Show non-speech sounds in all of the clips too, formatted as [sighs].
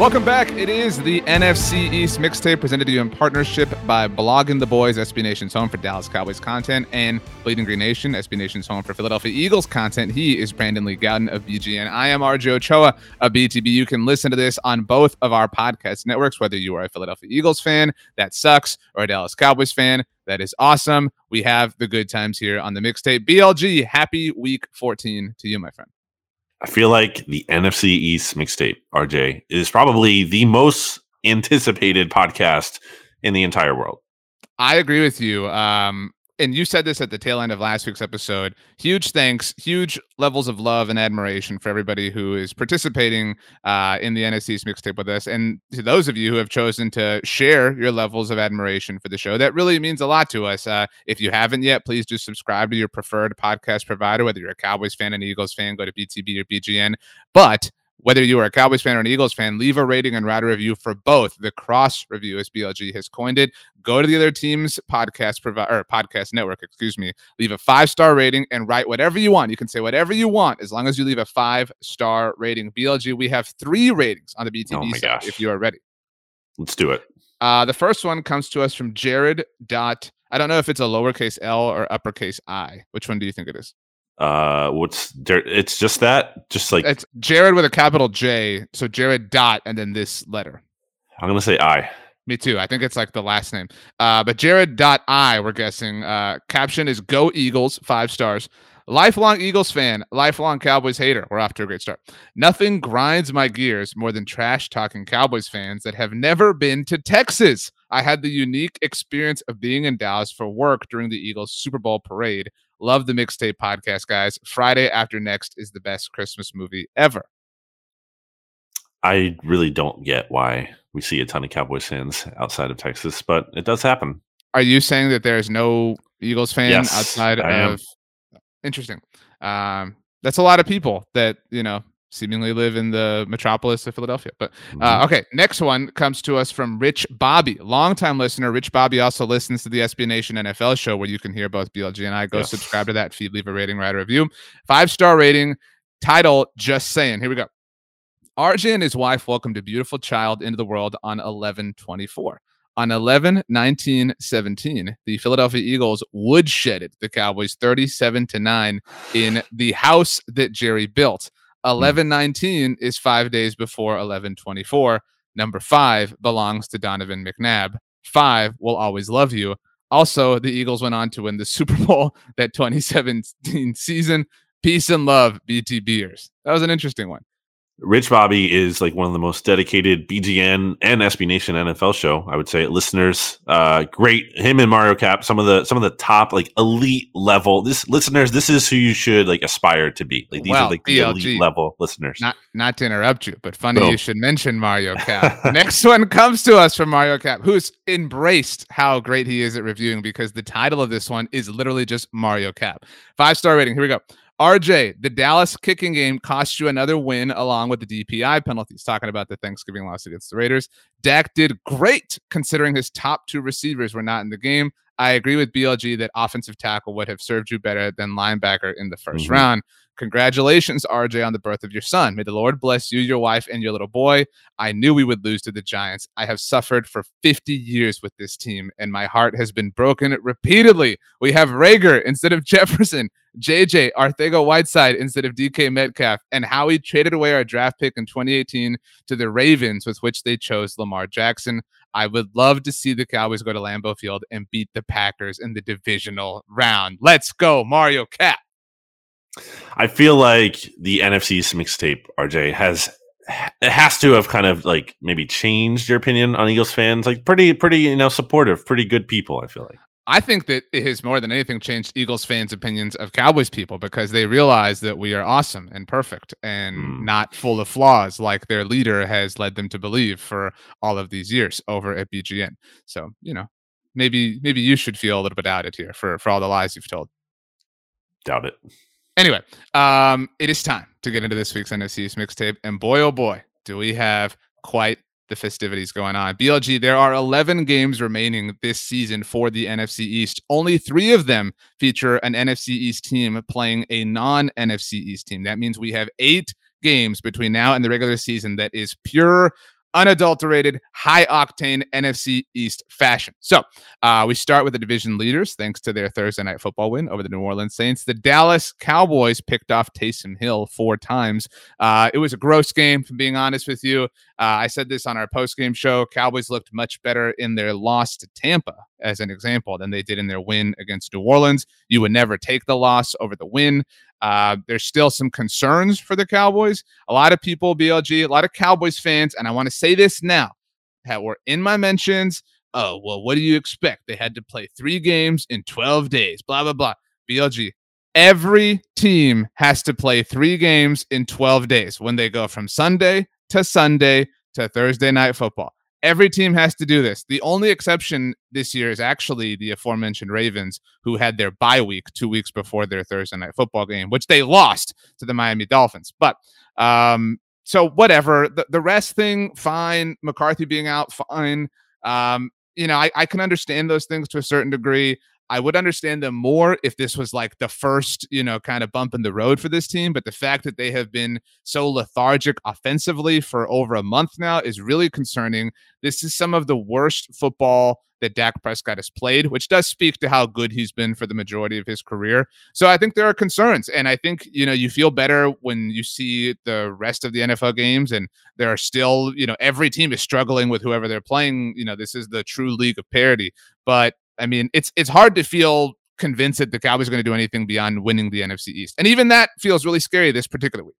Welcome back. It is the NFC East mixtape presented to you in partnership by Blogging the Boys, SB Nation's home for Dallas Cowboys content, and Bleeding Green Nation, SB Nation's home for Philadelphia Eagles content. He is Brandon Lee Gowton of BGN. I am RJ Ochoa of BTB. You can listen to this on both of our podcast networks, whether you are a Philadelphia Eagles fan, that sucks, or a Dallas Cowboys fan, that is awesome. We have the good times here on the mixtape. BLG, happy week 14 to you, my friend. I feel like the NFC East mixtape, RJ, is probably the most anticipated podcast in the entire world. I agree with you. Um, and you said this at the tail end of last week's episode. Huge thanks, huge levels of love and admiration for everybody who is participating uh, in the NFC's mixtape with us, and to those of you who have chosen to share your levels of admiration for the show. That really means a lot to us. Uh, if you haven't yet, please do subscribe to your preferred podcast provider. Whether you're a Cowboys fan, an Eagles fan, go to BTB or BGN. But whether you are a Cowboys fan or an Eagles fan, leave a rating and write a review for both. The cross review, as BLG has coined it. Go to the other team's podcast provider or podcast network, excuse me. Leave a five star rating and write whatever you want. You can say whatever you want as long as you leave a five star rating. BLG, we have three ratings on the BTB Oh my side gosh. if you are ready. Let's do it. Uh, the first one comes to us from Jared. Dot. I don't know if it's a lowercase L or uppercase I. Which one do you think it is? Uh, what's there? It's just that, just like It's Jared with a capital J. So Jared dot and then this letter. I'm gonna say I. Me too. I think it's like the last name. Uh, but Jared dot I, we're guessing. Uh, caption is Go Eagles, five stars. Lifelong Eagles fan, lifelong Cowboys hater. We're off to a great start. Nothing grinds my gears more than trash talking Cowboys fans that have never been to Texas. I had the unique experience of being in Dallas for work during the Eagles Super Bowl parade. Love the mixtape podcast, guys. Friday after next is the best Christmas movie ever. I really don't get why we see a ton of Cowboys fans outside of Texas, but it does happen. Are you saying that there's no Eagles fan Yes, outside I am. of? Interesting. Um, that's a lot of people that you know seemingly live in the metropolis of Philadelphia. But Mm-hmm. uh, okay, next one comes to us from Rich Bobby, longtime listener. Rich Bobby also listens to the SB Nation NFL show, where you can hear both BLG and I. Go Yes. subscribe to that feed, leave a rating, write a review, five star rating. Title: Just saying. Here we go. RJ and his wife welcomed a beautiful child into the world on 11 24. On 11 19 17, the Philadelphia Eagles woodshedded the Cowboys 37 to 9 in the house that Jerry built. Hmm. 11 19 is five days before 1124. Number five belongs to Donovan McNabb. Five will always love you. Also, the Eagles went on to win the Super [laughs] Bowl that 2017 season. Peace and love, BT Beers. That was an interesting one. Rich Bobby is like one of the most dedicated BGN and SB Nation NFL show. I would say listeners, uh, great. Him and Mario Cap, some of the some of the top like elite level. This listeners, this is who you should like aspire to be. Like these Well, are like the BLG. elite level listeners. Not not to interrupt you, but funny Boom. you should mention Mario Cap. [laughs] Next one comes to us from Mario Cap, who's embraced how great he is at reviewing because the title of this one is literally just Mario Cap. Five star rating. Here we go. RJ, the Dallas kicking game cost you another win along with the DPI penalties. Talking about the Thanksgiving loss against the Raiders. Dak did great considering his top two receivers were not in the game. I agree with BLG that offensive tackle would have served you better than linebacker in the 1st Mhm. round. Congratulations, RJ, on the birth of your son. May the Lord bless you, your wife, and your little boy. I knew we would lose to the Giants. I have suffered for 50 years with this team, and my heart has been broken repeatedly. We have Reagor instead of [laughs] Jefferson, JJ Arcega-Whiteside instead of DK Metcalf, and Howie traded away our draft pick in 2018 to the Ravens, with which they chose Lamar Jackson. I would love to see the Cowboys go to Lambeau Field and beat the Packers in the divisional round. Let's go, Mario Cap. I feel like the NFC's mixtape, RJ, has it has to have kind of like maybe changed your opinion on Eagles fans. Like pretty, pretty, you know, supportive, pretty good people. I feel like. I think that it has more than anything changed Eagles fans' opinions of Cowboys people because they realize that we are awesome and perfect and mm. not full of flaws like their leader has led them to believe for all of these years over at BGN. So, you know, maybe maybe you should feel a little bit outed here for for all the lies you've told. Doubt it. Anyway, um, it is time to get into this week's NFC's mixtape, and boy, oh boy, do we have quite the festivities going on. BLG, there are 11 games remaining this season for the NFC East. Only three of them feature an NFC East team playing a non NFC East team. That means we have eight games between now and the regular season that is pure unadulterated, high octane NFC East fashion. So uh, we start with the division leaders, thanks to their Thursday night football win over the New Orleans Saints. The Dallas Cowboys picked off Taysom Hill four times. Uh, it was a gross game, from being honest with you. Uh, I said this on our post game show. Cowboys looked much better in their loss to Tampa, as an example, than they did in their win against New Orleans. You would never take the loss over the win. Uh, there's still some concerns for the Cowboys. A lot of people, BLG, a lot of Cowboys fans, and I want to say this now, that were in my mentions. Oh, well, what do you expect? They had to play three games in 12 days, blah, blah, blah. BLG, every team has to play three games in 12 days when they go from Sunday to Sunday to Thursday night football. Every team has to do this. The only exception this year is actually the aforementioned Ravens, who had their bye week two weeks before their Thursday night football game, which they lost to the Miami Dolphins. But um, so whatever. The, the rest thing, fine. McCarthy being out, fine. Um, you know, I, I can understand those things to a certain degree. I would understand them more if this was like the first, you know, kind of bump in the road for this team. But the fact that they have been so lethargic offensively for over a month now is really concerning. This is some of the worst football that Dak Prescott has played, which does speak to how good he's been for the majority of his career. So I think there are concerns. And I think, you know, you feel better when you see the rest of the NFL games and there are still, you know, every team is struggling with whoever they're playing. You know, this is the true league of parity. But I mean, it's it's hard to feel convinced that the Cowboys are going to do anything beyond winning the NFC East, and even that feels really scary this particular week.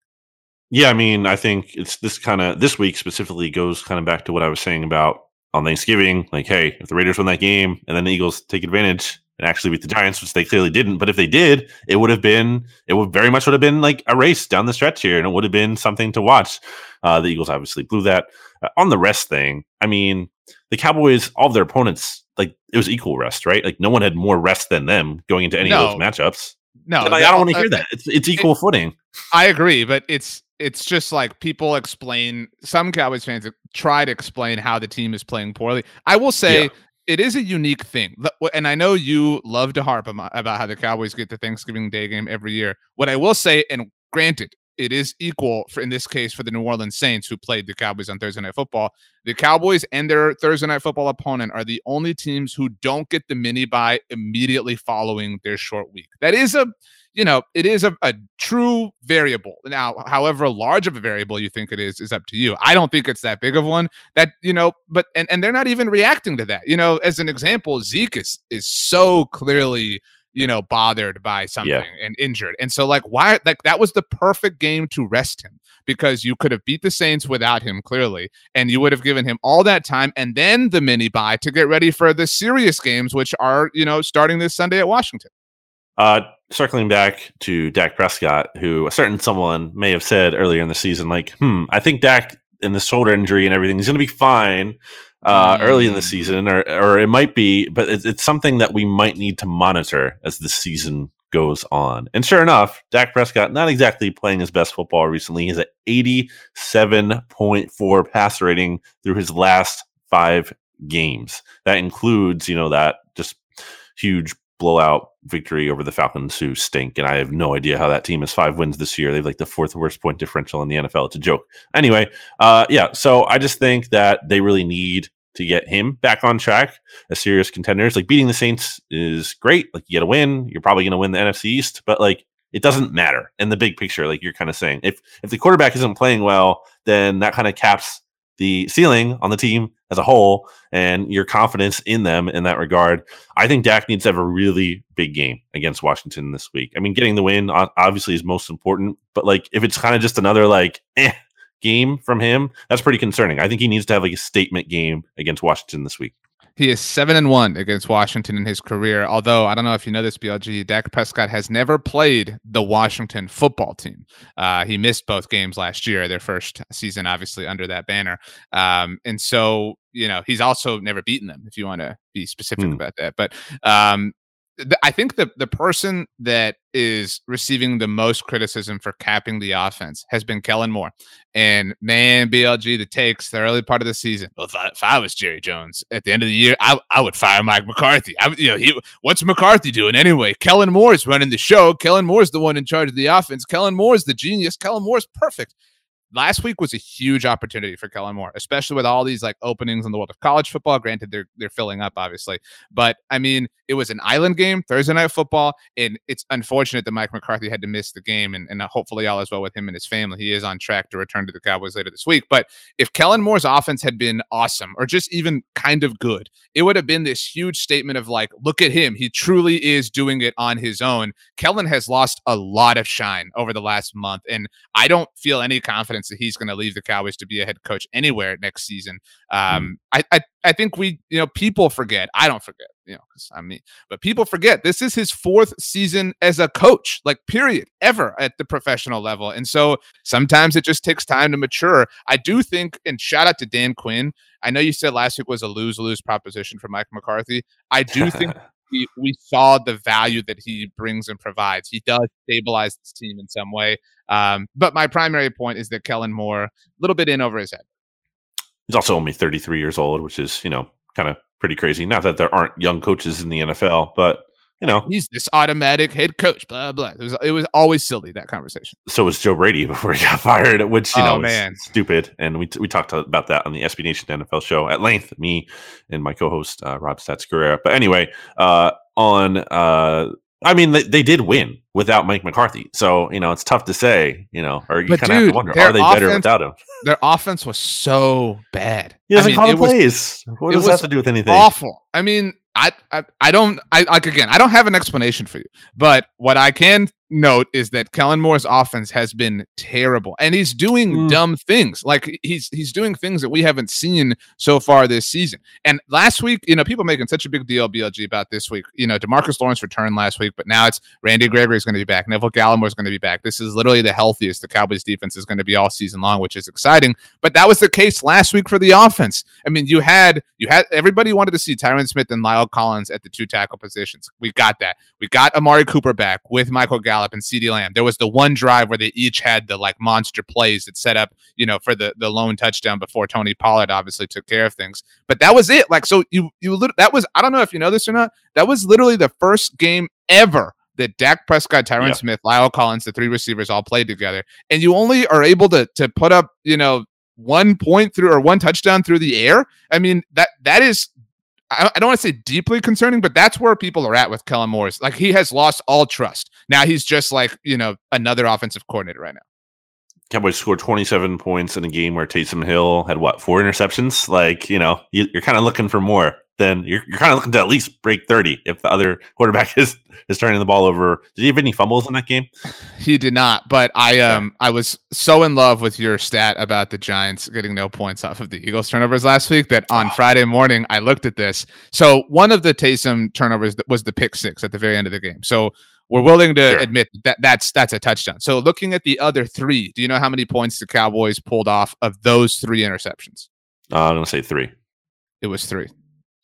Yeah, I mean, I think it's this kind of this week specifically goes kind of back to what I was saying about on Thanksgiving. Like, hey, if the Raiders win that game and then the Eagles take advantage and actually beat the Giants, which they clearly didn't, but if they did, it would have been it would very much would have been like a race down the stretch here, and it would have been something to watch. Uh, the Eagles obviously blew that. Uh, on the rest thing, I mean, the Cowboys, all of their opponents like it was equal rest, right? Like no one had more rest than them going into any no. of those matchups. No, like, I don't want to hear uh, that. It's it's equal it, footing. I agree, but it's it's just like people explain. Some Cowboys fans try to explain how the team is playing poorly. I will say. Yeah. It is a unique thing, and I know you love to harp about how the Cowboys get the Thanksgiving Day game every year. What I will say, and granted, it is equal for in this case for the New Orleans Saints who played the Cowboys on Thursday Night Football. The Cowboys and their Thursday Night Football opponent are the only teams who don't get the mini buy immediately following their short week. That is a you know, it is a, a true variable. Now, however large of a variable you think it is, is up to you. I don't think it's that big of one. That you know, but and and they're not even reacting to that. You know, as an example, Zeke is is so clearly you know, bothered by something yeah. and injured. And so, like, why, like, that was the perfect game to rest him because you could have beat the Saints without him, clearly, and you would have given him all that time and then the mini buy to get ready for the serious games, which are, you know, starting this Sunday at Washington. Uh, circling back to Dak Prescott, who a certain someone may have said earlier in the season, like, hmm, I think Dak in the shoulder injury and everything is going to be fine uh, mm. early in the mm. season, or or it might be, but it's, it's something that we might need to monitor as the season goes on. And sure enough, Dak Prescott not exactly playing his best football recently. He's at 87.4 passer rating through his last five games. That includes, you know, that just huge blowout victory over the Falcons, who stink. And I have no idea how that team has five wins this year. They've like the fourth worst point differential in the NFL. It's a joke. Anyway, uh, yeah. So I just think that they really need to get him back on track as serious contenders. Like beating the Saints is great. Like you get a win, you're probably going to win the NFC East, but like it doesn't matter in the big picture. Like you're kind of saying, if if the quarterback isn't playing well, then that kind of caps the ceiling on the team as a whole and your confidence in them in that regard. I think Dak needs to have a really big game against Washington this week. I mean, getting the win obviously is most important, but like if it's kind of just another like eh game from him, that's pretty concerning. I think he needs to have like a statement game against Washington this week. He is seven and one against Washington in his career. Although I don't know if you know this, BLG, Dak Prescott has never played the Washington football team. Uh, he missed both games last year, their first season, obviously under that banner. Um, and so you know he's also never beaten them. If you want to be specific hmm. about that, but um, I think the the person that is receiving the most criticism for capping the offense has been Kellen Moore. And man, BLG, the takes the early part of the season. Well, if I, if I was Jerry Jones at the end of the year, I, I would fire Mike McCarthy. I, you know, he, what's McCarthy doing anyway? Kellen Moore is running the show. Kellen Moore is the one in charge of the offense. Kellen Moore is the genius. Kellen Moore is perfect last week was a huge opportunity for Kellen Moore, especially with all these like openings in the world of college football. Granted, they're they're filling up, obviously, but I mean, it was an island game, Thursday night football, and it's unfortunate that Mike McCarthy had to miss the game, and, and uh, hopefully all is well with him and his family. He is on track to return to the Cowboys later this week. But if Kellen Moore's offense had been awesome or just even kind of good, it would have been this huge statement of like, look at him, he truly is doing it on his own. Kellen has lost a lot of shine over the last month, and I don't feel any confidence confidence that he's going to leave the Cowboys to be a head coach anywhere next season. Hmm. Um. I, I, I think we, you know, people forget. I don't forget, you know, because I'm me, but people forget this is his fourth season as a coach, like period, ever at the professional level. And so sometimes it just takes time to mature. I do think, and shout out to Dan Quinn. I know you said last week was a lose lose proposition for Mike McCarthy. I do think [laughs] [laughs] we, we saw the value that he brings and provides. He does stabilize this team in some way. Um, but my primary point is that Kellen Moore, a little bit in over his head. He's also only 33 years old, which is, you know, kind of pretty crazy. Not that there aren't young coaches in the NFL, but you know, he's this automatic head coach, blah blah. It was it was always silly that conversation. So was Joe Brady [laughs] before he got fired, which you oh, know man. stupid. And we we talked about that on the SB Nation NFL show at length. Me and my co-host uh, Rob Stats Guerrera. But anyway, uh, on uh, I mean, they, they did win without Mike McCarthy. So, you know, it's tough to say, you know, or you kind of have to wonder, are they offense, better without him? Their offense was so bad. He doesn't I mean, call plays. What does that have to do with anything? Awful. I mean, I, I, I don't, I like again, I don't have an explanation for you, but what I can note is that Kellen Moore's offense has been terrible, and he's doing mm. dumb things. Like he's he's doing things that we haven't seen so far this season. And last week, you know, people making such a big deal, BLG, about this week. You know, Demarcus Lawrence returned last week, but now it's Randy Gregory is going to be back. Neville Gallimore is going to be back. This is literally the healthiest the Cowboys defense is going to be all season long, which is exciting. But that was the case last week for the offense. I mean, you had you had everybody wanted to see Tyron Smith and La'el Collins at the two tackle positions. We got that. We got Amari Cooper back with Michael Gallup Gallup and CeeDee Lamb. There was the one drive where they each had the like monster plays that set up, you know, for the the lone touchdown before Tony Pollard obviously took care of things. But that was it. Like so you you that was I don't know if you know this or not. That was literally the first game ever that Dak Prescott, Tyron yeah. Smith, La'el Collins, the three receivers all played together, and you only are able to to put up, you know, one point through or one touchdown through the air. I mean that that is I, don't want to say deeply concerning, but that's where people are at with Kellen Moore's. Like he has lost all trust. Now he's just like, you know, another offensive coordinator right now. Cowboys scored 27 points in a game where Taysom Hill had what, four interceptions? Like, you know, you, are kind of looking for more then you're, you're kind of looking to at least break 30 if the other quarterback [laughs] is is turning the ball over. Did he have any fumbles in that game? He did not, but I um I was so in love with your stat about the Giants getting no points off of the Eagles turnovers last week that on oh. Friday morning I looked at this. So one of the Taysom turnovers was the pick six at the very end of the game. So we're willing to sure. admit that that's that's a touchdown. So looking at the other three, do you know how many points the Cowboys pulled off of those three interceptions? Uh, I'm gonna say three. It was three.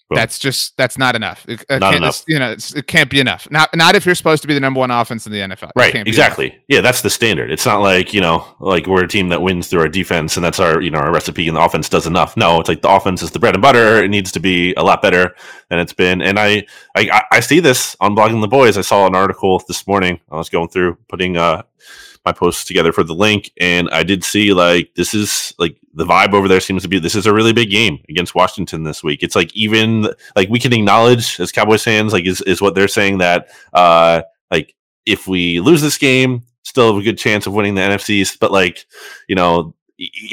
Boom. That's just that's not enough. It, it Not can't- enough. You know, it can't be enough. Not not if you're supposed to be the number one offense in the NFL. It Right, exactly. Yeah, that's the standard. It's not like you know, like we're a team that wins through our defense, and that's our you know our recipe, and the offense does enough. No, it's like the offense is the bread and butter. It needs to be a lot better than it's been. And I, I, I- I see this on blogging the boys. I saw an article this morning. I was going through putting uh my posts together for the link, and I did see like this is like the vibe over there seems to be this is a really big game against Washington this week. It's like even like we can acknowledge as Cowboys fans, like is is what they're saying that uh like if we lose this game, still have a good chance of winning the NFCs, But like, you know,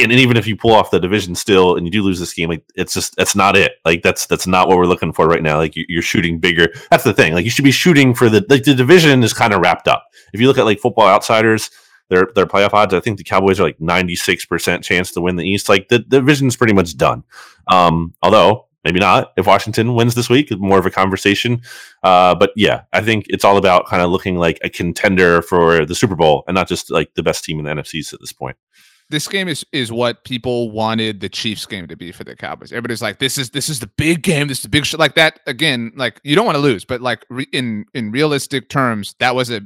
and, even if you pull off the division still and you do lose this game, like it's just that's not it. Like that's that's not what we're looking for right now. Like you, you're shooting bigger. That's the thing. Like you should be shooting for the like the division is kind of wrapped up. If you look at like Football Outsiders. Their, their playoff odds. I think the Cowboys are like ninety six percent chance to win the East. Like the, the division's pretty much done. Um, although maybe not if Washington wins this week, more of a conversation. Uh, but yeah, I think it's all about kind of looking like a contender for the Super Bowl and not just like the best team in the NFCs at this point. this game is is what people wanted the Chiefs game to be for the Cowboys. Everybody's like, this is this is the big game. This is the big shit. Like that again. Like you don't want to lose, but like re- in in realistic terms, that was a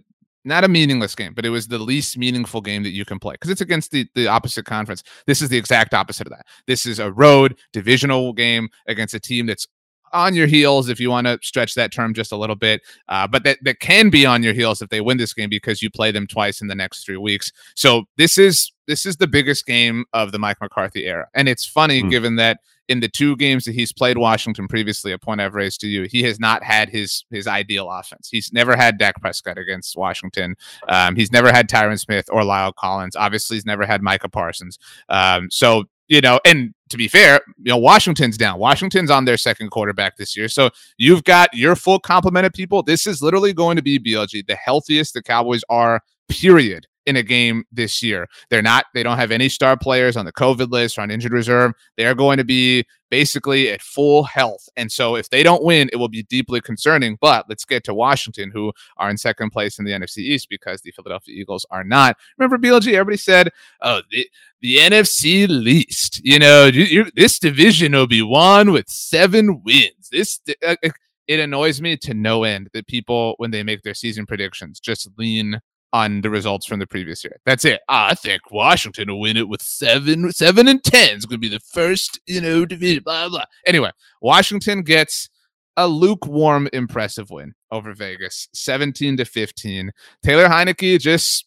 not a meaningless game, but it was the least meaningful game that you can play because it's against the the opposite conference. This is the exact opposite of that. This is a road divisional game against a team that's on your heels if you want to stretch that term just a little bit uh, but that, that can be on your heels if they win this game because you play them twice in the next three weeks so this is this is the biggest game of the Mike McCarthy era. And it's funny Hmm. given that in the two games that he's played Washington previously, a point I've raised to you, he has not had his his ideal offense. He's never had Dak Prescott against Washington. Um, he's never had Tyron Smith or La'el Collins. Obviously, he's never had Micah Parsons. Um, so you know, and to be fair, you know, Washington's down. Washington's on their second quarterback this year. So you've got your full complement of people. This is literally going to be BLG, the healthiest the Cowboys are, period, in a game this year. They're not, they don't have any star players on the COVID list or on injured reserve. They're going to be basically at full health. And so if they don't win, it will be deeply concerning. But let's get to Washington, who are in second place in the NFC East because the Philadelphia Eagles are not. Remember, BLG, everybody said, oh, the, the NFC least. You know, you, you, this division will be won with seven wins. This uh, uh, it annoys me to no end that people, when they make their season predictions, just lean on the results from the previous year. That's it. I think Washington will win it with seven, seven and ten. It's going to be the first, you know, division. Blah blah. Anyway, Washington gets a lukewarm, impressive win over Vegas, seventeen to fifteen. Taylor Heinicke just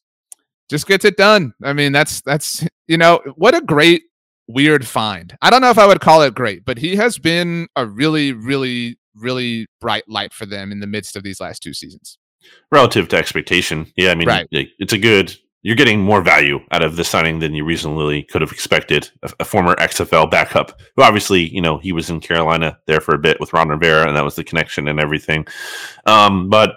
just gets it done. I mean, that's that's you know what a great weird find. I don't know if I would call it great, but he has been a really, really, really bright light for them in the midst of these last two seasons. Relative to expectation, yeah, I mean, Right. it's a good. You're getting more value out of the signing than you reasonably could have expected. A, a former XFL backup, who obviously, you know, he was in Carolina there for a bit with Ron Rivera, and that was the connection and everything. Um, but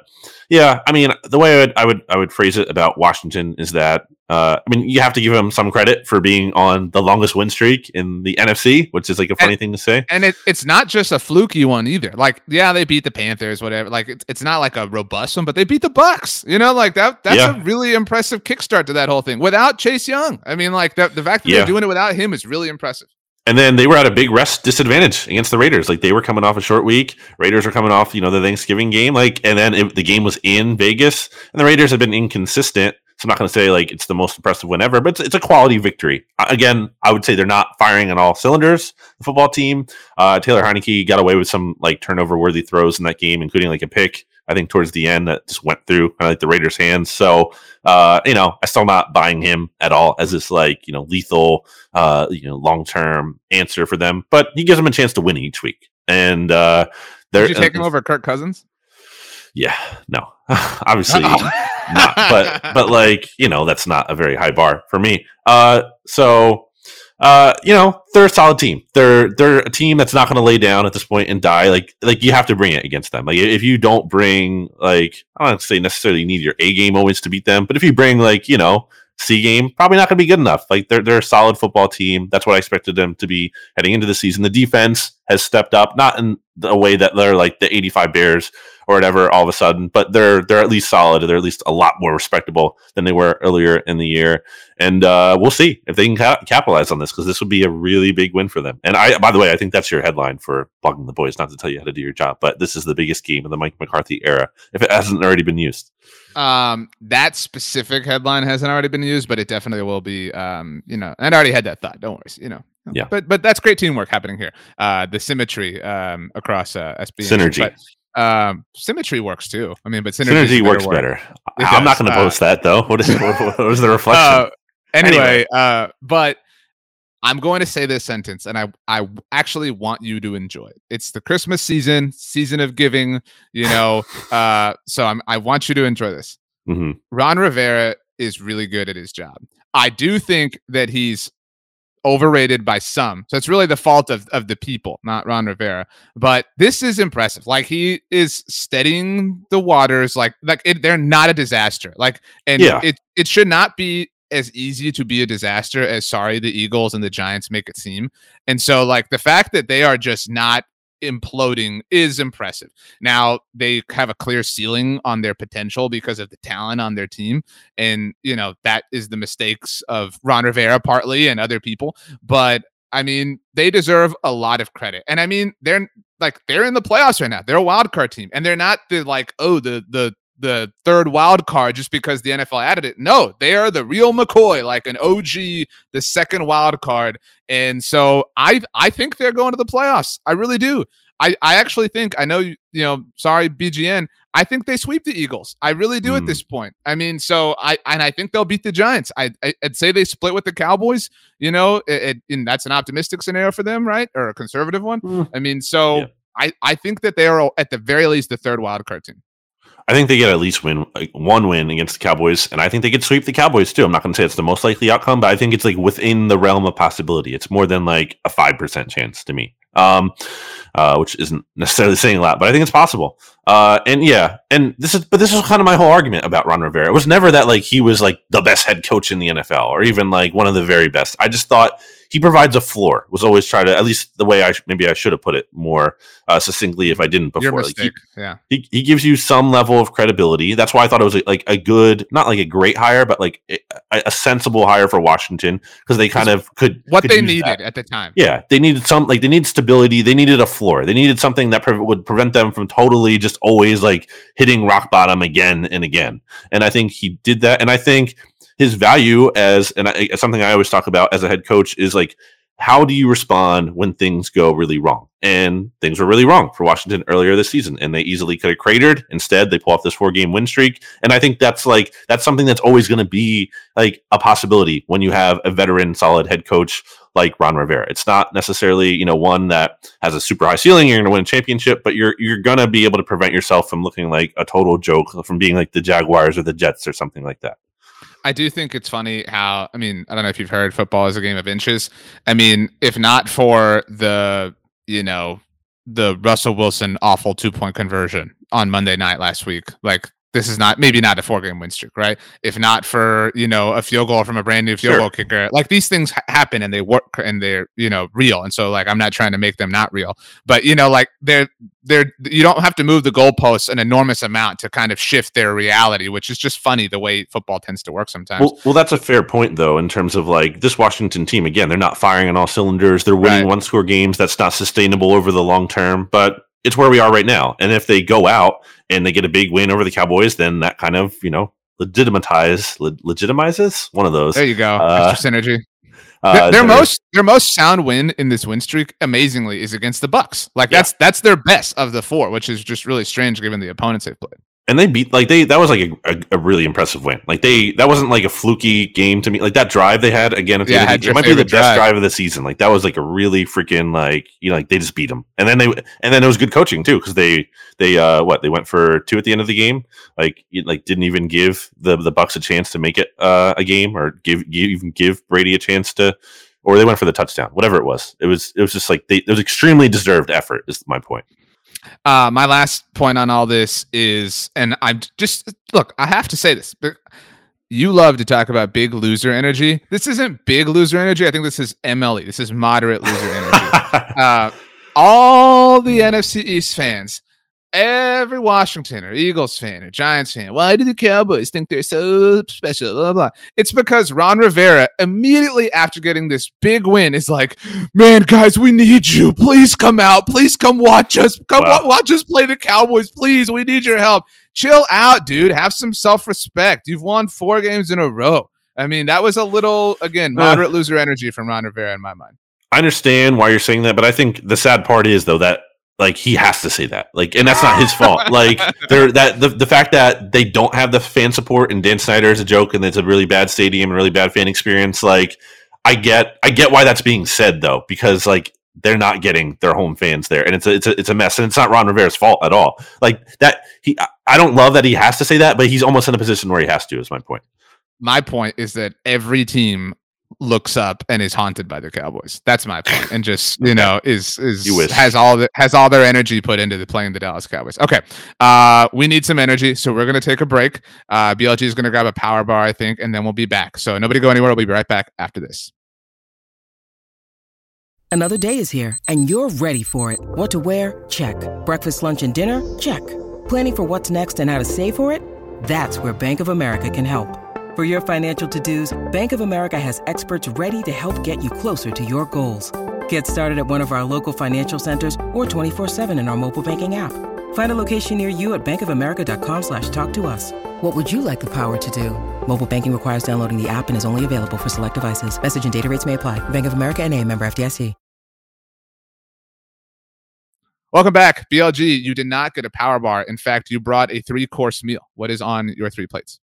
yeah, I mean, the way I would, I would I would phrase it about Washington is that uh, I mean, you have to give him some credit for being on the longest win streak in the NFC, which is like a funny thing to say. And it, it's not just a fluky one either. Like, yeah, they beat the Panthers, whatever. Like, it's, it's not like a robust one, but they beat the Bucs. You know, like that. That's Yeah. a really impressive kickstart to that whole thing without Chase Young. I mean, like that, the fact that Yeah. they're doing it without him is really impressive. And then they were at a big rest disadvantage against the Raiders. Like they were coming off a short week. Raiders were coming off, you know, the Thanksgiving game. Like, and then it, the game was in Vegas, and the Raiders have been inconsistent. So I'm not going to say like it's the most impressive win ever, but it's, it's a quality victory. Again, I would say they're not firing on all cylinders. The football team, uh, Taylor Heinicke got away with some like turnover worthy throws in that game, including like a pick. I think towards the end that just went through kind of like the Raiders' hands. So, uh, you know, I'm still not buying him at all as this like you know lethal uh, you know, long term answer for them. But he gives them a chance to win each week. And uh, they're Did you take him over Kirk Cousins? Yeah, no, [laughs] obviously not. But [laughs] but like you know, that's not a very high bar for me. Uh, so. Uh, you know, they're a solid team. They're they're a team that's not going to lay down at this point and die. Like like you have to bring it against them. Like if you don't bring like I don't say necessarily you need your A game always to beat them, but if you bring like you know C game, probably not going to be good enough. Like they're they're a solid football team. That's what I expected them to be heading into the season. The defense has stepped up, not in the way that they're like the 85 Bears or whatever all of a sudden, but they're they're at least solid. They're at least a lot more respectable than they were earlier in the year. And uh, we'll see if they can ca- capitalize on this because this would be a really big win for them. And I, by the way, I think that's your headline for blogging the boys. Not to tell you how to do your job, but this is the biggest game of the Mike McCarthy era if it hasn't already been used. Um, that specific headline hasn't already been used, but it definitely will be. Um, you know, and I already had that thought. Don't worry. You know. Yeah. But but that's great teamwork happening here. Uh, the symmetry um across uh SB Synergy. But, um, symmetry works too. I mean, but synergy, Synergy is works word. better. It [laughs] I'm not going to Uh, post that though. What is what, what is the reflection? Uh, anyway, Anyway. uh, but I'm going to say this sentence, and I I actually want you to enjoy it. It's the Christmas season, season of giving. You know, [laughs] uh, so I'm I want you to enjoy this. Mhm. Ron Rivera is really good at his job. I do think that he's overrated by some. So it's really the fault of, of the people, not Ron Rivera. But this is impressive. Like he is steadying the waters. Like like it, they're not a disaster. Like and Yeah. it it should not be as easy to be a disaster as sorry the Eagles and the Giants make it seem. And so like the fact that they are just not imploding is impressive. Now they have a clear ceiling on their potential because of the talent on their team. And, you know, that is the mistakes of Ron Rivera partly and other people. But I mean, they deserve a lot of credit. And I mean, they're like they're in the playoffs right now. They're a wild card team. And they're not the like, oh, the the the third wild card just because the NFL added it. No, they are the real McCoy, like an OG, the second wild card. And so I I think they're going to the playoffs. I really do. I, I actually think I know you you know sorry BGN I think they sweep the Eagles I really do at Mm. this point I mean so I and I think they'll beat the Giants I, I would say they split with the Cowboys you know it, it- and that's an optimistic scenario for them right or a conservative one Mm. I mean so Yeah. I I think that they are at the very least the third wild card team I think they get at least win like, one win against the Cowboys, and I think they could sweep the Cowboys too. I'm not going to say it's the most likely outcome, but I think it's like within the realm of possibility. It's more than like a five percent chance to me, um, uh, which isn't necessarily [laughs] saying a lot, but I think it's possible. Uh, and yeah, and this is but this is kind of my whole argument about Ron Rivera. It was never that like he was like the best head coach in the NFL or even like one of the very best. I just thought he provides a floor. Was always try to at least the way I sh- maybe I should have put it more uh, succinctly if I didn't before. Like, he- yeah he, he gives you some level of credibility. That's why I thought it was like a good, not like a great hire, but like a, a sensible hire for Washington because they kind of could what could they needed that. at the time Yeah, they needed some like they needed stability. They needed a floor. They needed something that pre- would prevent them from totally just always like hitting rock bottom again and again. And I think he did that. And I think his value as and I, something I always talk about as a head coach is like how do you respond when things go really wrong? And things were really wrong for Washington earlier this season, and they easily could have cratered. Instead, they pull off this four game win streak. And I think that's like that's something that's always going to be like a possibility when you have a veteran, solid head coach like Ron Rivera. It's not necessarily, you know, one that has a super high ceiling, you're going to win a championship, but you're you're going to be able to prevent yourself from looking like a total joke from being like the Jaguars or the Jets or something like that. I do think it's funny how I mean I don't know if you've heard football is a game of inches. I mean, if not for the you know the Russell Wilson awful two point conversion on Monday night last week, like this is not maybe not a four game win streak, right? If not for you know a field goal from a brand new field Sure. goal kicker, like these things ha- happen and they work and they're you know real. And so like I'm not trying to make them not real, but you know like they're they're you don't have to move the goalposts an enormous amount to kind of shift their reality, which is just funny the way football tends to work sometimes. Well, well, that's a fair point, though, in terms of like this Washington team. Again, they're not firing on all cylinders. They're winning Right. one score games. That's not sustainable over the long term, but it's where we are right now. And if they go out and they get a big win over the Cowboys, then that kind of, you know, legitimatize, le- legitimizes one of those. There you go. Uh, Extra synergy. Uh, their, their most their most sound win in this win streak, amazingly, is against the Bucs. Like Yeah. that's that's their best of the four, which is just really strange given the opponents they've played. And they beat like they that was like a, a, a really impressive win. Like they that wasn't like a fluky game to me. Like that drive they had again. At the Yeah, end of the, it might be the favorite best drive. drive of the season. Like that was like a really freaking like you know like they just beat them. And then they and then it was good coaching too because they they uh what they went for two at the end of the game. Like you- like didn't even give the the Bucs a chance to make it uh, a game or give, give even give Brady a chance to. Or they went for the touchdown, whatever it was. It was it was just like they, it was extremely deserved effort. Is my point. Uh, my last point on all this is, and I'm just look, I have to say this. but You love to talk about big loser energy. This isn't big loser energy. I think this is MLE. This is moderate loser energy. [laughs] uh, all the NFC East fans, every Washington or Eagles fan or Giants fan, why do the Cowboys think they're so special? Blah, blah. blah. It's because Ron Rivera, immediately after getting this big win, is like, man, guys, we need you. Please come out. Please come watch us. Come Wow. watch us play the Cowboys. Please, we need your help. Chill out, dude. Have some self respect. You've won four games in a row. I mean, that was a little, again, Uh. moderate loser energy from Ron Rivera in my mind. I understand why you're saying that, but I think the sad part is though that like he has to say that. Like and that's not his fault. [laughs] Like there that the, the fact that they don't have the fan support and Dan Snyder is a joke and it's a really bad stadium and really bad fan experience, like I get I get why that's being said though, because like they're not getting their home fans there and it's a, it's a, it's a mess and it's not Ron Rivera's fault at all. Like that he I- I don't love that he has to say that, but he's almost in a position where he has to is my point. my point is that every team looks up and is haunted by the Cowboys. That's my point. point, and just [laughs] you know is is You has all the has all their energy put into the playing the Dallas Cowboys. Okay, uh, we need some energy, so we're gonna take a break. Uh, BLG is gonna grab a power bar, I think, and then we'll be back. So nobody go anywhere. We'll be right back after this. Another day is here, and you're ready for it. What to wear? Check. Breakfast, lunch, and dinner? Check. Planning for what's next and how to save for it? That's where Bank of America can help. For your financial to-dos, Bank of America has experts ready to help get you closer to your goals. Get started at one of our local financial centers or 24-7 in our mobile banking app. Find a location near you at bankofamerica.com slash talk to us. What would you like the power to do? Mobile banking requires downloading the app and is only available for select devices. Message and data rates may apply. Bank of America and a member FDIC. Welcome back, BLG. You did not get a power bar. In fact, you brought a three course meal. What is on your three plates?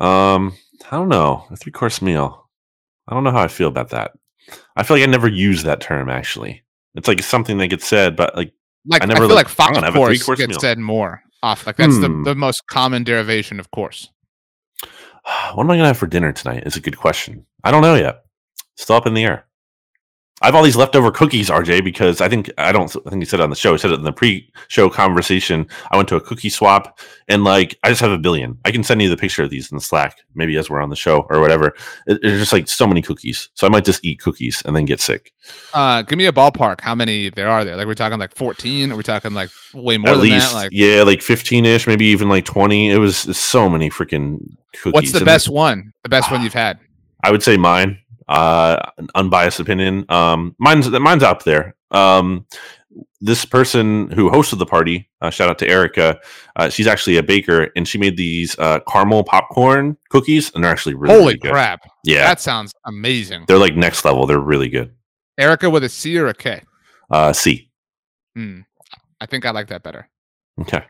Um, I don't know. A three course meal. I don't know how I feel about that. I feel like I never use that term actually. It's like something that gets said, but like Like I I, feel like, like I'm five gonna have a course gets meal. said more off. Like that's Hmm. the, the most common derivation of course. [sighs] what am I gonna have for dinner tonight? Is a good question. I don't know yet. Still up in the air. I have all these leftover cookies, RJ, because I think I don't. I think you said it on the show. I said it in the pre-show conversation. I went to a cookie swap, and like I just have a billion. I can send you the picture of these in the Slack, maybe as we're on the show or whatever. It, there's just like so many cookies, so I might just eat cookies and then get sick. Uh, give me a ballpark. How many there are there? Like we're talking like fourteen. Are we talking like way more At than least, that? Like yeah, like fifteen-ish, maybe even like twenty. It was so many freaking cookies. what's the And best one? The best one you've had? I would say mine. Uh, an unbiased opinion. Um, mine's that mine's up there. Um, this person who hosted the party, uh, shout out to Erica. Uh, she's actually a baker, and she made these uh, caramel popcorn cookies, and they're actually really, Holy really crap! Yeah, That sounds amazing. they're like next level. They're really good. Erica with a C or a K? Uh, C. Hmm. I think I like that better. Okay.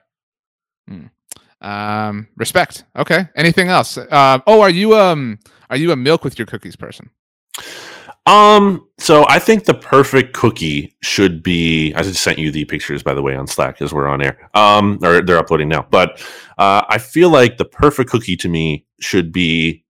Um, respect. Okay. Anything else? Um. oh, are you um are you a milk with your cookies person? Um, so I think the perfect cookie should be. I just sent you the pictures, by the way, on Slack as we're on air. Um, or they're uploading now. But uh, I feel like the perfect cookie to me should be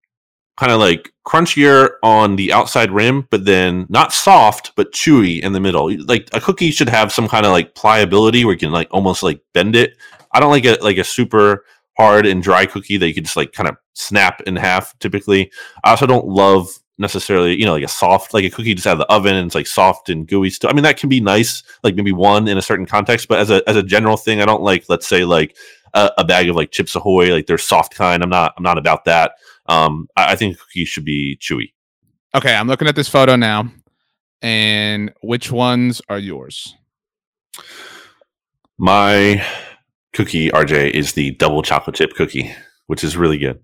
kind of like crunchier on the outside rim, but then not soft but chewy in the middle. Like a cookie should have some kind of like pliability where you can like almost like bend it. I don't like a like a super hard and dry cookie that you could just like kind of snap in half. Typically, I also don't love necessarily you know like a soft like a cookie just out of the oven and it's like soft and gooey still. I mean that can be nice like maybe one in a certain context, but as a as a general thing, I don't like let's say like a, a bag of like Chips Ahoy like they're soft kind. I'm not I'm not about that. Um, I, I think cookies should be chewy. Okay, I'm looking at this photo now, and which ones are yours? My cookie, RJ, is the double chocolate chip cookie, which is really good.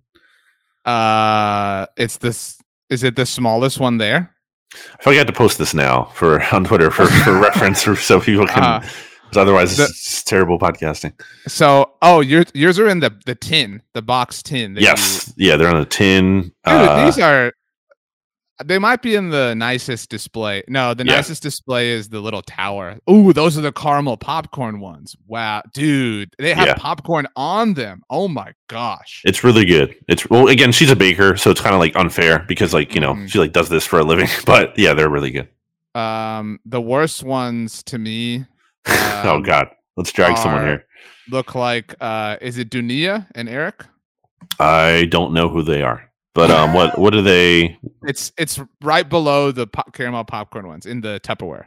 Uh, it's this. Is it the smallest one there? I feel like I have to post this now for [laughs] on Twitter for, for [laughs] reference, so people can. Uh, otherwise, the- it's terrible podcasting. So, oh, yours yours are in the the tin, the box tin. that you- Yes, yeah, they're on a tin. Dude, uh, these are. They might be in the nicest display. No, the Yeah. nicest display is the little tower. Ooh, those are the caramel popcorn ones. Wow, dude, they have Yeah. popcorn on them. Oh my gosh. It's really good. It's well, again, she's a baker, so it's kind of like unfair because, like, you know, Mhm. she like does this for a living. [laughs] But yeah, they're really good. Um, the worst ones to me. [laughs] oh um, God, let's drag someone here. Look like uh, is it Dunia and Eric? I don't know who they are, but um, what what are they? It's it's right below the pop- caramel popcorn ones in the Tupperware.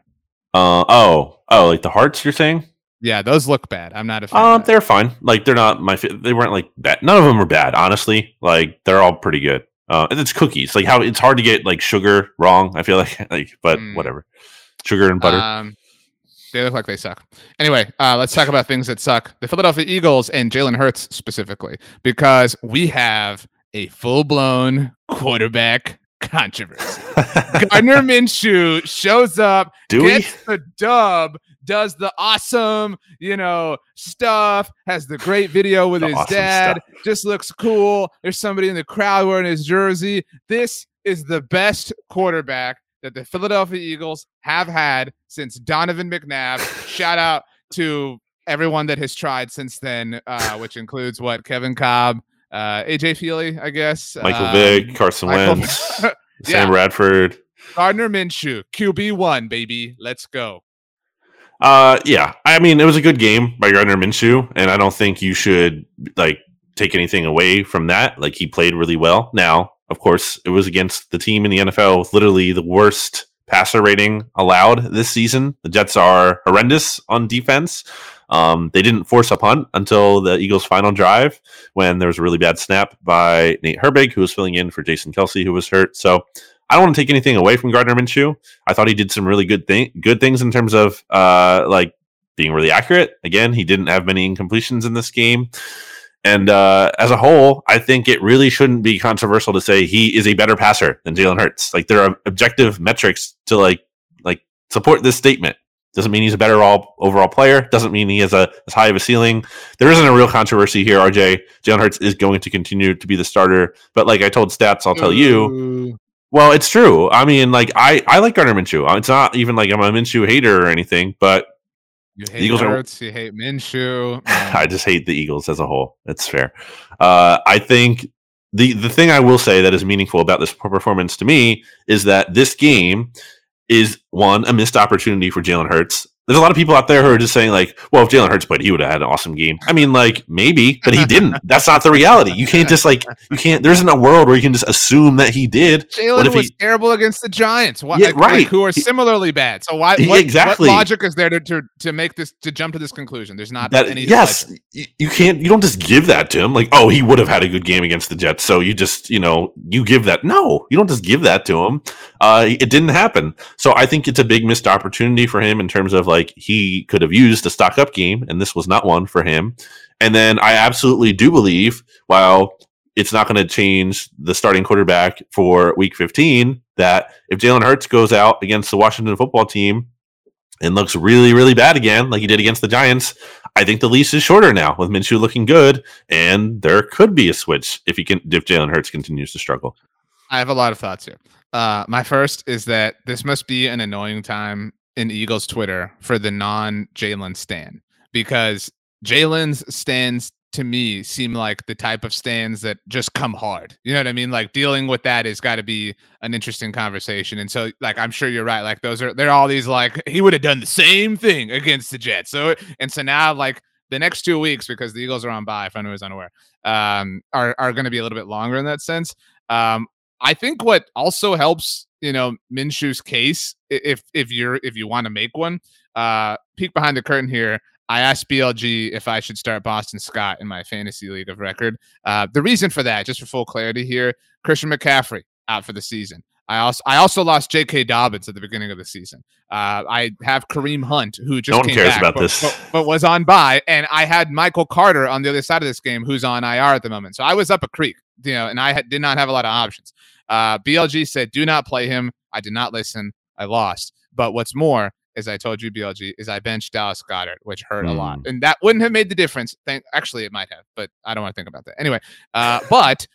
Uh oh oh like the hearts you're saying? Yeah, those look bad. I'm not a fan. Um, they're fine. Like they're not my. They weren't like bad. None of them were bad, honestly. Like they're all pretty good. Uh, and it's cookies. Like how it's hard to get like sugar wrong. I feel [laughs] like like, but mm. whatever. Sugar and butter. Um, they look like they suck. Anyway, uh, let's talk about things that suck. The Philadelphia Eagles and Jalen Hurts specifically, because we have a full blown quarterback controversy. [laughs] Gardner Minshew shows up, Do gets we? the dub, does the awesome, you know, stuff, has the great video with the his awesome dad, stuff. just looks cool. There's somebody in the crowd wearing his jersey. This is the best quarterback that the Philadelphia Eagles have had since Donovan McNabb. [laughs] Shout out to everyone that has tried since then, uh, which includes what Kevin Kolb, uh, AJ Feeley, I guess, Michael um, Vick, Carson Michael, Wentz, [laughs] [laughs] Sam yeah. Bradford, Gardner Minshew, QB one, baby, let's go. Uh, yeah, I mean it was a good game by Gardner Minshew, and I don't think you should like take anything away from that. Like he played really well. Now, of course, it was against the team in the NFL with literally the worst passer rating allowed this season. The Jets are horrendous on defense. Um, they didn't force a punt until the Eagles' final drive when there was a really bad snap by Nate Herbig, who was filling in for Jason Kelce, who was hurt. So I don't want to take anything away from Gardner Minshew. I thought he did some really good thing, good things in terms of uh, like being really accurate. Again, he didn't have many incompletions in this game. And uh, as a whole, I think it really shouldn't be controversial to say he is a better passer than Jalen Hurts. Like there are objective metrics to like like support this statement. Doesn't mean he's a better all overall player. Doesn't mean he has a as high of a ceiling. There isn't a real controversy here. RJ Jalen Hurts is going to continue to be the starter. But like I told stats, I'll tell you. Well, it's true. I mean, like I I like Gardner Minshew. It's not even like I'm a Minshew hater or anything, but you hate Eagles Hurts, are, you hate Minshew. [laughs] I just hate the Eagles as a whole. It's fair. Uh, I think the the thing I will say that is meaningful about this performance to me is that this game is one a missed opportunity for Jalen Hurts there's a lot of people out there who are just saying like, well, if Jalen Hurts played, he would have had an awesome game. I mean, like maybe, but he didn't. [laughs] That's not the reality. You can't just like you can't. There isn't a world where you can just assume that he did. Jalen was he, terrible against the Giants. Why, yeah, right. Like, who are similarly bad. So why? What, exactly. What logic is there to, to to make this to jump to this conclusion? There's not that, any. Yes, you, you can't. You don't just give that to him. Like, oh, he would have had a good game against the Jets. So you just you know you give that. No, you don't just give that to him. Uh, it didn't happen. So I think it's a big missed opportunity for him in terms of like he could have used a stock up game, and this was not one for him. And then I absolutely do believe, while it's not going to change the starting quarterback for week 15, that if Jalen Hurts goes out against the Washington football team and looks really, really bad again, like he did against the Giants, I think the leash is shorter now with Minshew looking good, and there could be a switch if he can if Jalen Hurts continues to struggle. I have a lot of thoughts here. Uh, my first is that this must be an annoying time in Eagles Twitter for the non Jalen Stan because Jalen's stands to me seem like the type of stands that just come hard. You know what I mean? Like dealing with that has got to be an interesting conversation. And so, like, I'm sure you're right. Like, those are they're all these like he would have done the same thing against the Jets. So, and so now, like, the next two weeks because the Eagles are on bye, if anyone was unaware, um, are are going to be a little bit longer in that sense. Um, I think what also helps, you know, Minshew's case, if if you're if you want to make one, uh, peek behind the curtain here. I asked BLG if I should start Boston Scott in my fantasy league of record. Uh, the reason for that, just for full clarity here, Christian McCaffrey out for the season. I also I also lost J.K. Dobbins at the beginning of the season. Uh, I have Kareem Hunt, who just no one cares back, about but, this, but, but, was on bye, and I had Michael Carter on the other side of this game, who's on IR at the moment. So I was up a creek, you know, and I had, did not have a lot of options. Uh, BLG said, "Do not play him." I did not listen. I lost. But what's more, as I told you, BLG, is I benched Dallas Goedert, which hurt mm. a lot, hmm. and that wouldn't have made the difference. Thank, actually, it might have, but I don't want to think about that anyway. Uh, but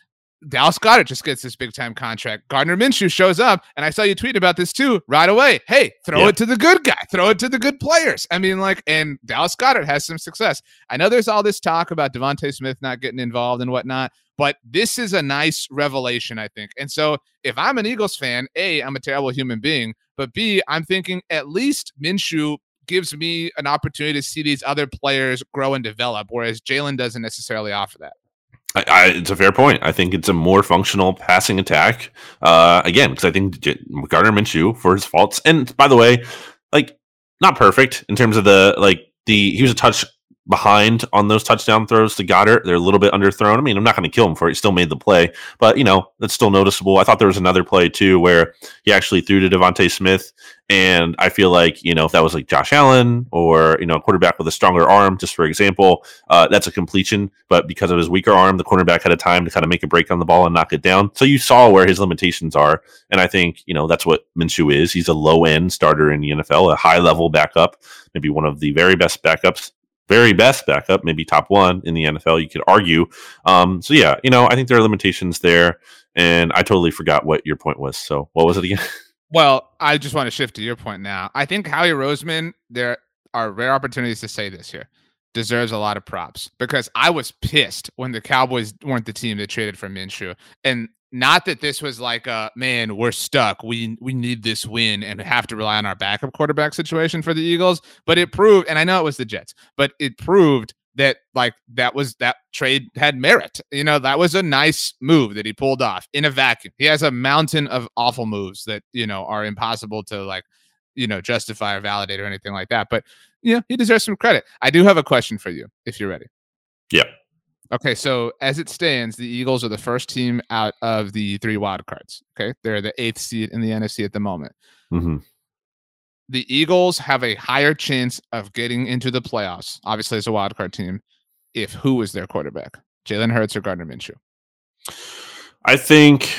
Dallas Goedert just gets this big time contract. Gardner Minshew shows up, and I saw you tweet about this too right away. Hey, throw yeah. it to the good guy, throw it to the good players. I mean, like, and Dallas Goedert has some success. I know there's all this talk about DeVonta Smith not getting involved and whatnot, but this is a nice revelation, I think. And so, if I'm an Eagles fan, A, I'm a terrible human being, but B, I'm thinking at least Minshew gives me an opportunity to see these other players grow and develop, whereas Jalen doesn't necessarily offer that. I, I, it's a fair point. I think it's a more functional passing attack. Uh, again, because I think Gardner Minshew for his faults, and by the way, like not perfect in terms of the like the he was a touch behind on those touchdown throws to Goedert. They're a little bit underthrown. I mean, I'm not going to kill him for it. He still made the play, but you know, that's still noticeable. I thought there was another play too where he actually threw to DeVonta Smith. And I feel like, you know, if that was like Josh Allen or, you know, a quarterback with a stronger arm, just for example, uh, that's a completion. But because of his weaker arm, the cornerback had a time to kind of make a break on the ball and knock it down. So you saw where his limitations are. And I think, you know, that's what Minshew is. He's a low end starter in the NFL, a high level backup, maybe one of the very best backups very best backup, maybe top one in the NFL. You could argue. Um, so yeah, you know, I think there are limitations there, and I totally forgot what your point was. So what was it again? [laughs] Well, I just want to shift to your point now. I think Howie Roseman, there are rare opportunities to say this here, deserves a lot of props because I was pissed when the Cowboys weren't the team that traded for Minshew. And not that this was like a man, we're stuck. We we need this win and have to rely on our backup quarterback situation for the Eagles. But it proved, and I know it was the Jets, but it proved that like that was that trade had merit. You know, that was a nice move that he pulled off in a vacuum. He has a mountain of awful moves that, you know, are impossible to like, you know, justify or validate or anything like that. But yeah, he deserves some credit. I do have a question for you if you're ready. Yeah. Okay, so as it stands, the Eagles are the first team out of the three wild cards. Okay, they're the eighth seed in the NFC at the moment. Mm-hmm. The Eagles have a higher chance of getting into the playoffs, obviously as a wild card team, if who is their quarterback, Jalen Hurts or Gardner Minshew. I think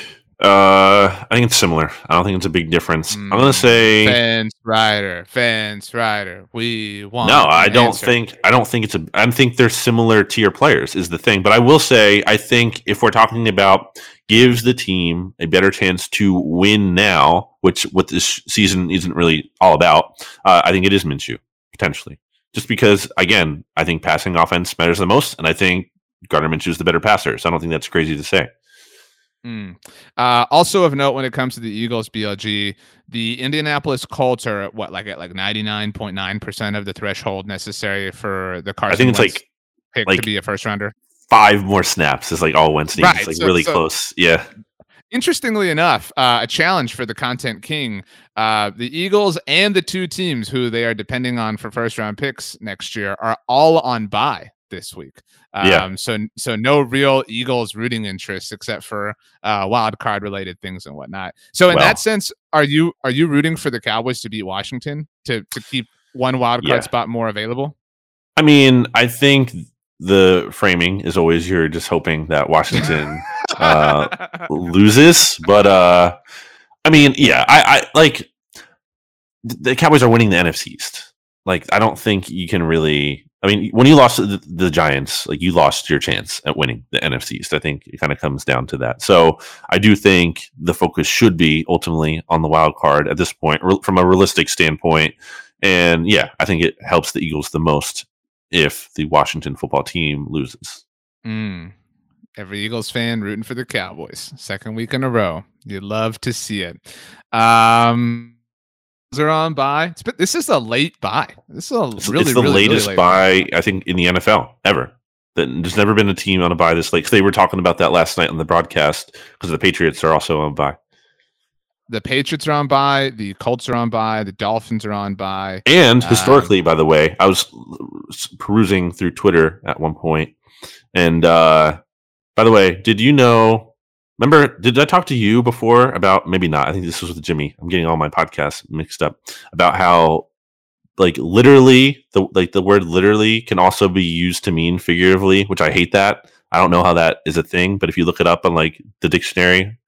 uh, I think it's similar. I don't think it's a big difference. Mm, I'm gonna say fence rider, fence rider. We want. No, I don't answer. think. I don't think it's a. I think they're similar to your players is the thing. But I will say, I think if we're talking about gives the team a better chance to win now, which what this season isn't really all about, uh, I think it is Minshew potentially. Just because, again, I think passing offense matters the most, and I think Gardner Minshew is the better passer. So I don't think that's crazy to say. Mm. Uh, also of note when it comes to the Eagles BLG, the Indianapolis Colts are at what like at like ninety nine point nine percent of the threshold necessary for the Carson. I think it's Wentz like pick like to be a first rounder. Five more snaps is like all Wednesday. Right, It's like so- really so- close. Yeah. Interestingly enough, uh, a challenge for the content king. Uh, the Eagles and the two teams who they are depending on for first round picks next year are all on bye this week. Um, Yeah. So so no real Eagles rooting interest except for uh, wild card related things and whatnot. So in Well- that sense, are you are you rooting for the Cowboys to beat Washington to to keep one wild card Yeah. spot more available? I mean, I think the framing is always you're just hoping that Washington uh, [laughs] loses, but uh, I mean, yeah, I, I like the Cowboys are winning the NFC East. Like, I don't think you can really. I mean, when you lost the, the Giants, like you lost your chance at winning the NFC East. I think it kind of comes down to that. So I do think the focus should be ultimately on the wild card at this point, re- from a realistic standpoint. And yeah, I think it helps the Eagles the most if the Washington football team loses. Mm. Every Eagles fan rooting for the Cowboys. Second week in a row. You'd love to see it. Um are on been, this is a late bye. This is a really it's the really, really latest late bye, I think, in the NFL ever. There's never been a team on a bye this late. they were talking about that last night on the broadcast because the Patriots are also on bye. The Patriots are on bye. The Colts are on bye. The Dolphins are on bye. And Um, historically, by the way, I was perusing through Twitter at one point, and uh, by the way, did you know? Remember, did I talk to you before about maybe not? I think this was with Jimmy. I'm getting all my podcasts mixed up about how, like, literally, the like the word literally can also be used to mean figuratively, which I hate that. I don't know how that is a thing, but if you look it up on like the dictionary,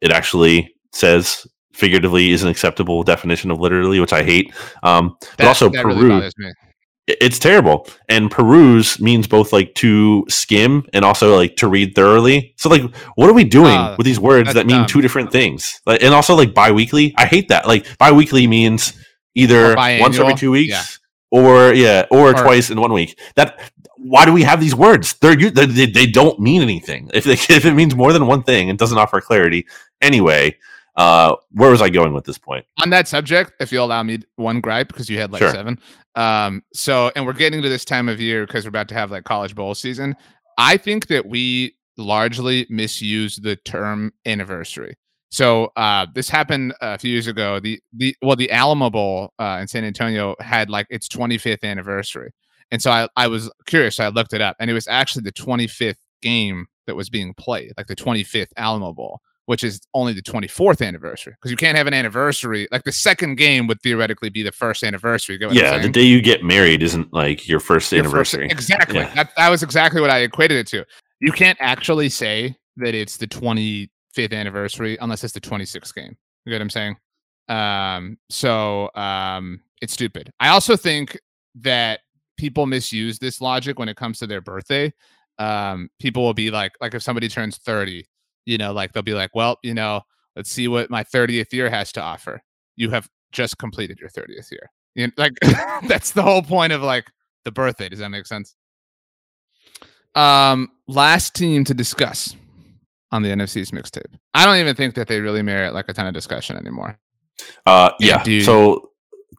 it actually says figuratively is an acceptable definition of literally, which I hate. Um, but also that Peru, really bothers me. i- it's terrible. And peruse means both like to skim and also like to read thoroughly. So like, what are we doing Ah, with these words that mean dumb. two different things? Like, and also like biweekly. I hate that. Like biweekly means either once every two weeks. yeah. Or yeah, or, Or- twice in one week. That why do we have these words? They're they, they don't mean anything. If they, [laughs] if it means more than one thing, it doesn't offer clarity. Anyway, uh, where was I going with this point? on that subject, if you allow me one gripe, because you had like Sure. seven. Um, so and we're getting to this time of year because we're about to have like college bowl season. I think that we largely misuse the term anniversary. So uh, this happened a few years ago. The the well, the Alamo Bowl uh, in San Antonio had like its 25th anniversary, and so I I was curious. So I looked it up, and it was actually the 25th game that was being played, like the 25th Alamo Bowl, which is only the 24th anniversary because you can't have an anniversary. Like the second game would theoretically be the first anniversary. Yeah, the day you get married isn't like your first Your first- anniversary. exactly. Yeah. That, that was exactly what I equated it to. You can't actually say that it's the 25th anniversary unless it's the 26th game. You get what I'm saying? Um, so um, it's stupid. I also think that people misuse this logic when it comes to their birthday. Um, people will be like, like if somebody turns 30, you know, like they'll be like, well, you know, let's see what my 30th year has to offer. You have just completed your 30th year. You know, like [laughs] that's the whole point of like the birthday. Does that make sense? Um, last team to discuss on the NFC's mixtape. I don't even think that they really merit like a ton of discussion anymore. Uh, Yeah, dude. So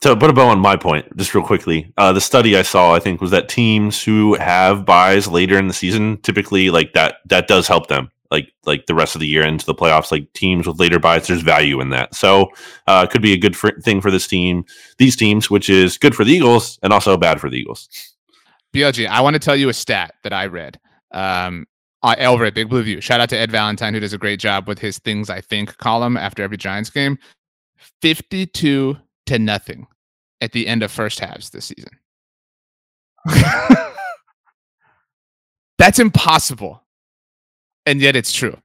to put a bow on my point, just real quickly, uh, the study I saw, I think, was that teams who have byes later in the season, typically, like that, that does help them. Like, like the rest of the year into the playoffs, like teams with later byes, there's value in that. So, uh, could be a good fr- thing for this team, these teams, which is good for the Eagles and also bad for the Eagles. BLG, I want to tell you a stat that I read. Um, uh, over at Big Blue View. Shout out to Ed Valentine, who does a great job with his things I think column after every Giants game. 52 to nothing at the end of first halves this season. [laughs] That's impossible. And yet it's true.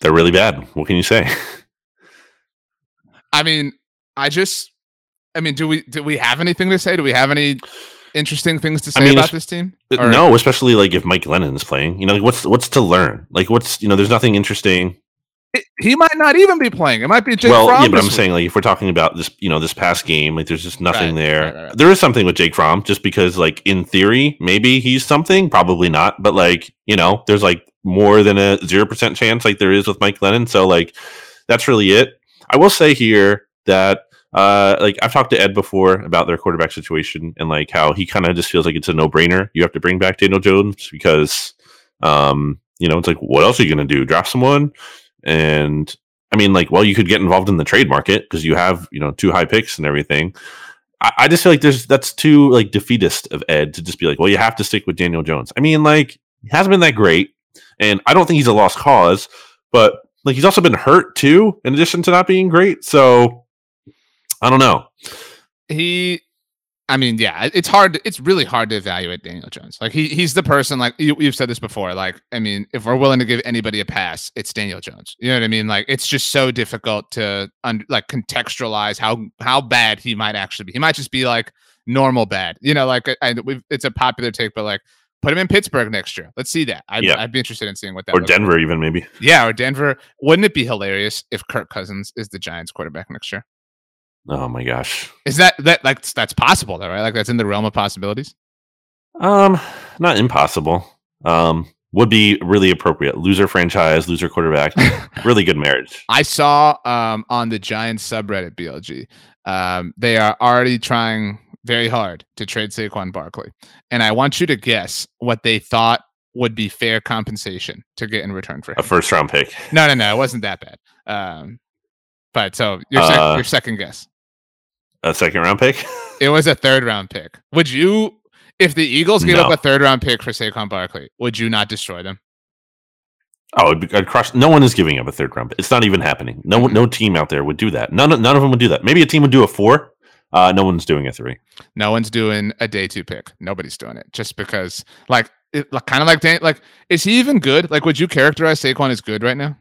They're really bad. What can you say? I mean, I just I mean, do we do we have anything to say? Do we have any interesting things to say mean, about this team? Or- Uh, no, especially like if Mike Glennon's playing, you know, like what's what's to learn? Like what's you know, there's nothing interesting It- he might not even be playing. It might be Jake well, Fromm yeah, but I'm week. saying like if we're talking about this, you know, this past game, like there's just nothing Right, there. right, right. There is something with Jake Fromm, just because like in theory, maybe he's something, probably not, but like you know, there's like more than a zero percent chance like there is with Mike Glennon. So like that's really it. I will say here that uh like I've talked to Ed before about their quarterback situation and like how he kind of just feels like it's a no brainer. You have to bring back Daniel Jones because um you know it's like what else are you gonna do? Draft someone and I mean, like, well, you could get involved in the trade market because you have, you know, two high picks and everything. I, I just feel like there's that's too like defeatist of Ed to just be like, well, you have to stick with Daniel Jones. I mean, like, he hasn't been that great, and I don't think he's a lost cause, but like he's also been hurt too, in addition to not being great. So I don't know. he I mean, yeah, it's hard. It's really hard to evaluate Daniel Jones. Like he, he's the person. Like you, you've said this before. Like I mean, if we're willing to give anybody a pass, it's Daniel Jones. You know what I mean? Like it's just so difficult to un- like contextualize how how bad he might actually be. He might just be like normal bad. You know, like I, we've, it's a popular take, but like put him in Pittsburgh next year. Let's see that. I'd, Yeah. I'd be interested in seeing what that Or looks like. Denver, even maybe. Yeah, or Denver. Wouldn't it be hilarious if Kirk Cousins is the Giants quarterback next year? Oh my gosh. Is that that like that's possible though, right? Like that's in the realm of possibilities. Um, not impossible. Um, would be really appropriate. Loser franchise, loser quarterback. [laughs] really good marriage. I saw um, on the Giants subreddit BLG, um, they are already trying very hard to trade Saquon Barkley, and I want you to guess what they thought would be fair compensation to get in return for A first round pick. no, no, no, it wasn't that bad. Um, but so your sec- Uh, your second guess, A second round pick. [laughs] it was a third round pick. Would you, if the Eagles gave up a third round pick for Saquon Barkley, would you not destroy them? Oh, be- I'd crush. No one is giving up a third round. pick. It's not even happening. No, one- no team out there would do that. None, of- none of them would do that. Maybe a team would do a four. Uh, no one's doing a three. No one's doing a day two pick. Nobody's doing it just because, like, it, like, kind of like Dan. Like, is he even good? Like, would you characterize Saquon as good right now?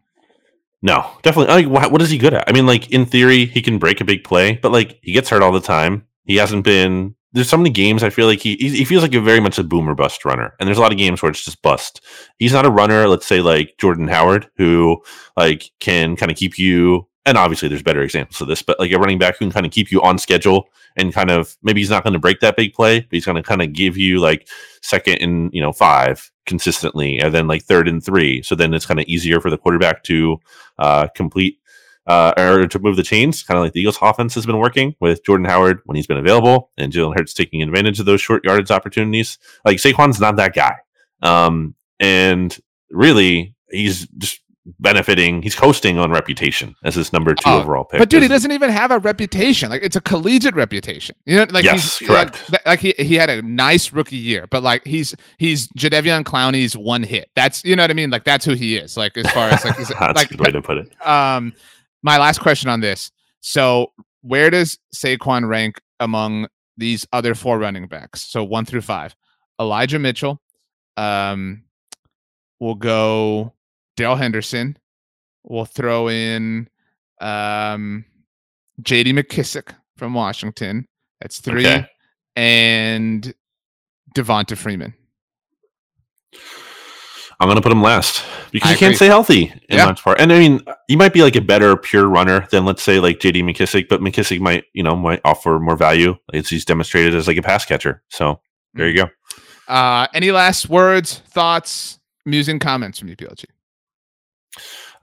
No, definitely. Like, what, is he good at? I mean, like in theory, he can break a big play, but like he gets hurt all the time. He hasn't been. There's so many games I feel like he he feels like a very much a boomer bust runner, and there's a lot of games where it's just bust. He's not a runner. Let's say like Jordan Howard, who like can kind of keep you. And obviously, there's better examples of this, but like a running back who can kind of keep you on schedule and kind of maybe he's not going to break that big play, but he's going to kind of give you like second and you know five consistently, and then like third and three. So then it's kind of easier for the quarterback to uh, complete uh, or to move the chains, kind of like the Eagles' offense has been working with Jordan Howard when he's been available, and Jalen Hurts taking advantage of those short yardage opportunities. Like Saquon's not that guy, um, and really he's just benefiting. He's coasting on reputation as his number two Oh, overall pick. But dude, he doesn't even have a reputation. Like it's a collegiate reputation. You know, like Yes, he's, correct. Like, like he, he had a nice rookie year, but like he's he's Jadeveon Clowney's one hit. That's you know what I mean. Like that's who he is. Like as far as like he's, [laughs] That's like a good way to put it. [laughs] um my last question on this. So where does Saquon rank among these other four running backs? So one through five. Elijah Mitchell. Um we'll go Darrell Henderson. We'll throw in um JD McKissic from Washington. That's three. Okay. And Devonta Freeman. I'm gonna put him last because I he can't stay healthy in Yeah. large part. And I mean, you might be like a better pure runner than let's say like JD McKissic, but McKissic might you know might offer more value as he's demonstrated as like a pass catcher. So there you go. Uh any last words, thoughts, amusing comments from you, BLG?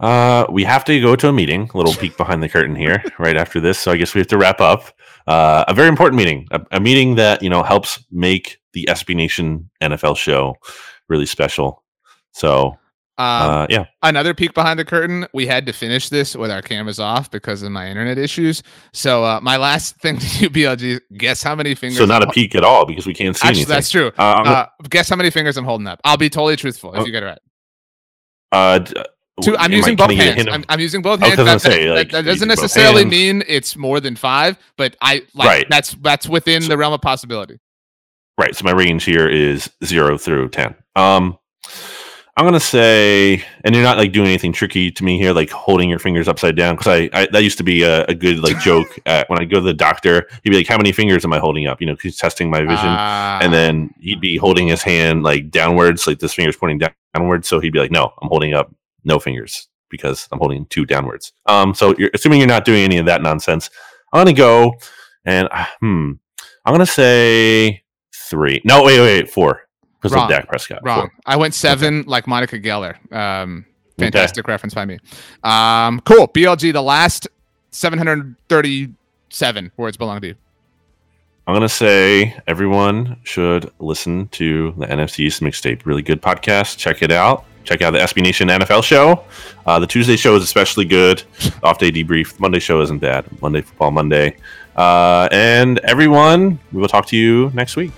Uh, we have to go to a meeting. A little peek behind the curtain here, [laughs] right after this. So I guess we have to wrap up. Uh, a very important meeting, a, a meeting that you know helps make the SB Nation NFL show really special. So Um, uh, yeah, another peek behind the curtain. We had to finish this with our cameras off because of my internet issues. So uh, my last [laughs] thing to you, BLG, guess how many fingers? so not a I'm- peek at all because we can't see Actually, anything. that's true. Uh, Uh, guess how many fingers I'm holding up. I'll be totally truthful if Oh, you get it right. uh, Two, I'm using both I hands. I'm, I'm using both was hands. gonna That, say, that- like, that using doesn't necessarily mean it's more than five, but I like Right. that's that's within the realm of possibility. Right. So my range here is zero through ten. Um, I'm gonna say, and you're not like doing anything tricky to me here, like holding your fingers upside down, because I, I that used to be a, a good like joke [laughs] at, when I go to the doctor. He'd be like, "How many fingers am I holding up?" You know, 'cause he's testing my vision, Ah, and then he'd be holding his hand like downwards, like this finger's pointing down- downwards. So he'd be like, "No, I'm holding up no fingers because I'm holding two downwards." Um, so you're assuming you're not doing any of that nonsense. I'm gonna go, and uh, hmm, I'm gonna say three. No, wait, wait, wait four. Because Wrong. of Dak Prescott. wrong. Four. I went seven like Monica Geller. Um, Okay. fantastic reference by me. Um, cool. BLG, the last 737 words belong to you. I'm gonna say everyone should listen to the NFC East mixtape. Really good podcast. Check it out. Check out the SB Nation NFL show. Uh, the Tuesday show is especially good. Off day debrief. Monday show isn't bad. Monday football Monday. Uh, and everyone, we will talk to you next week.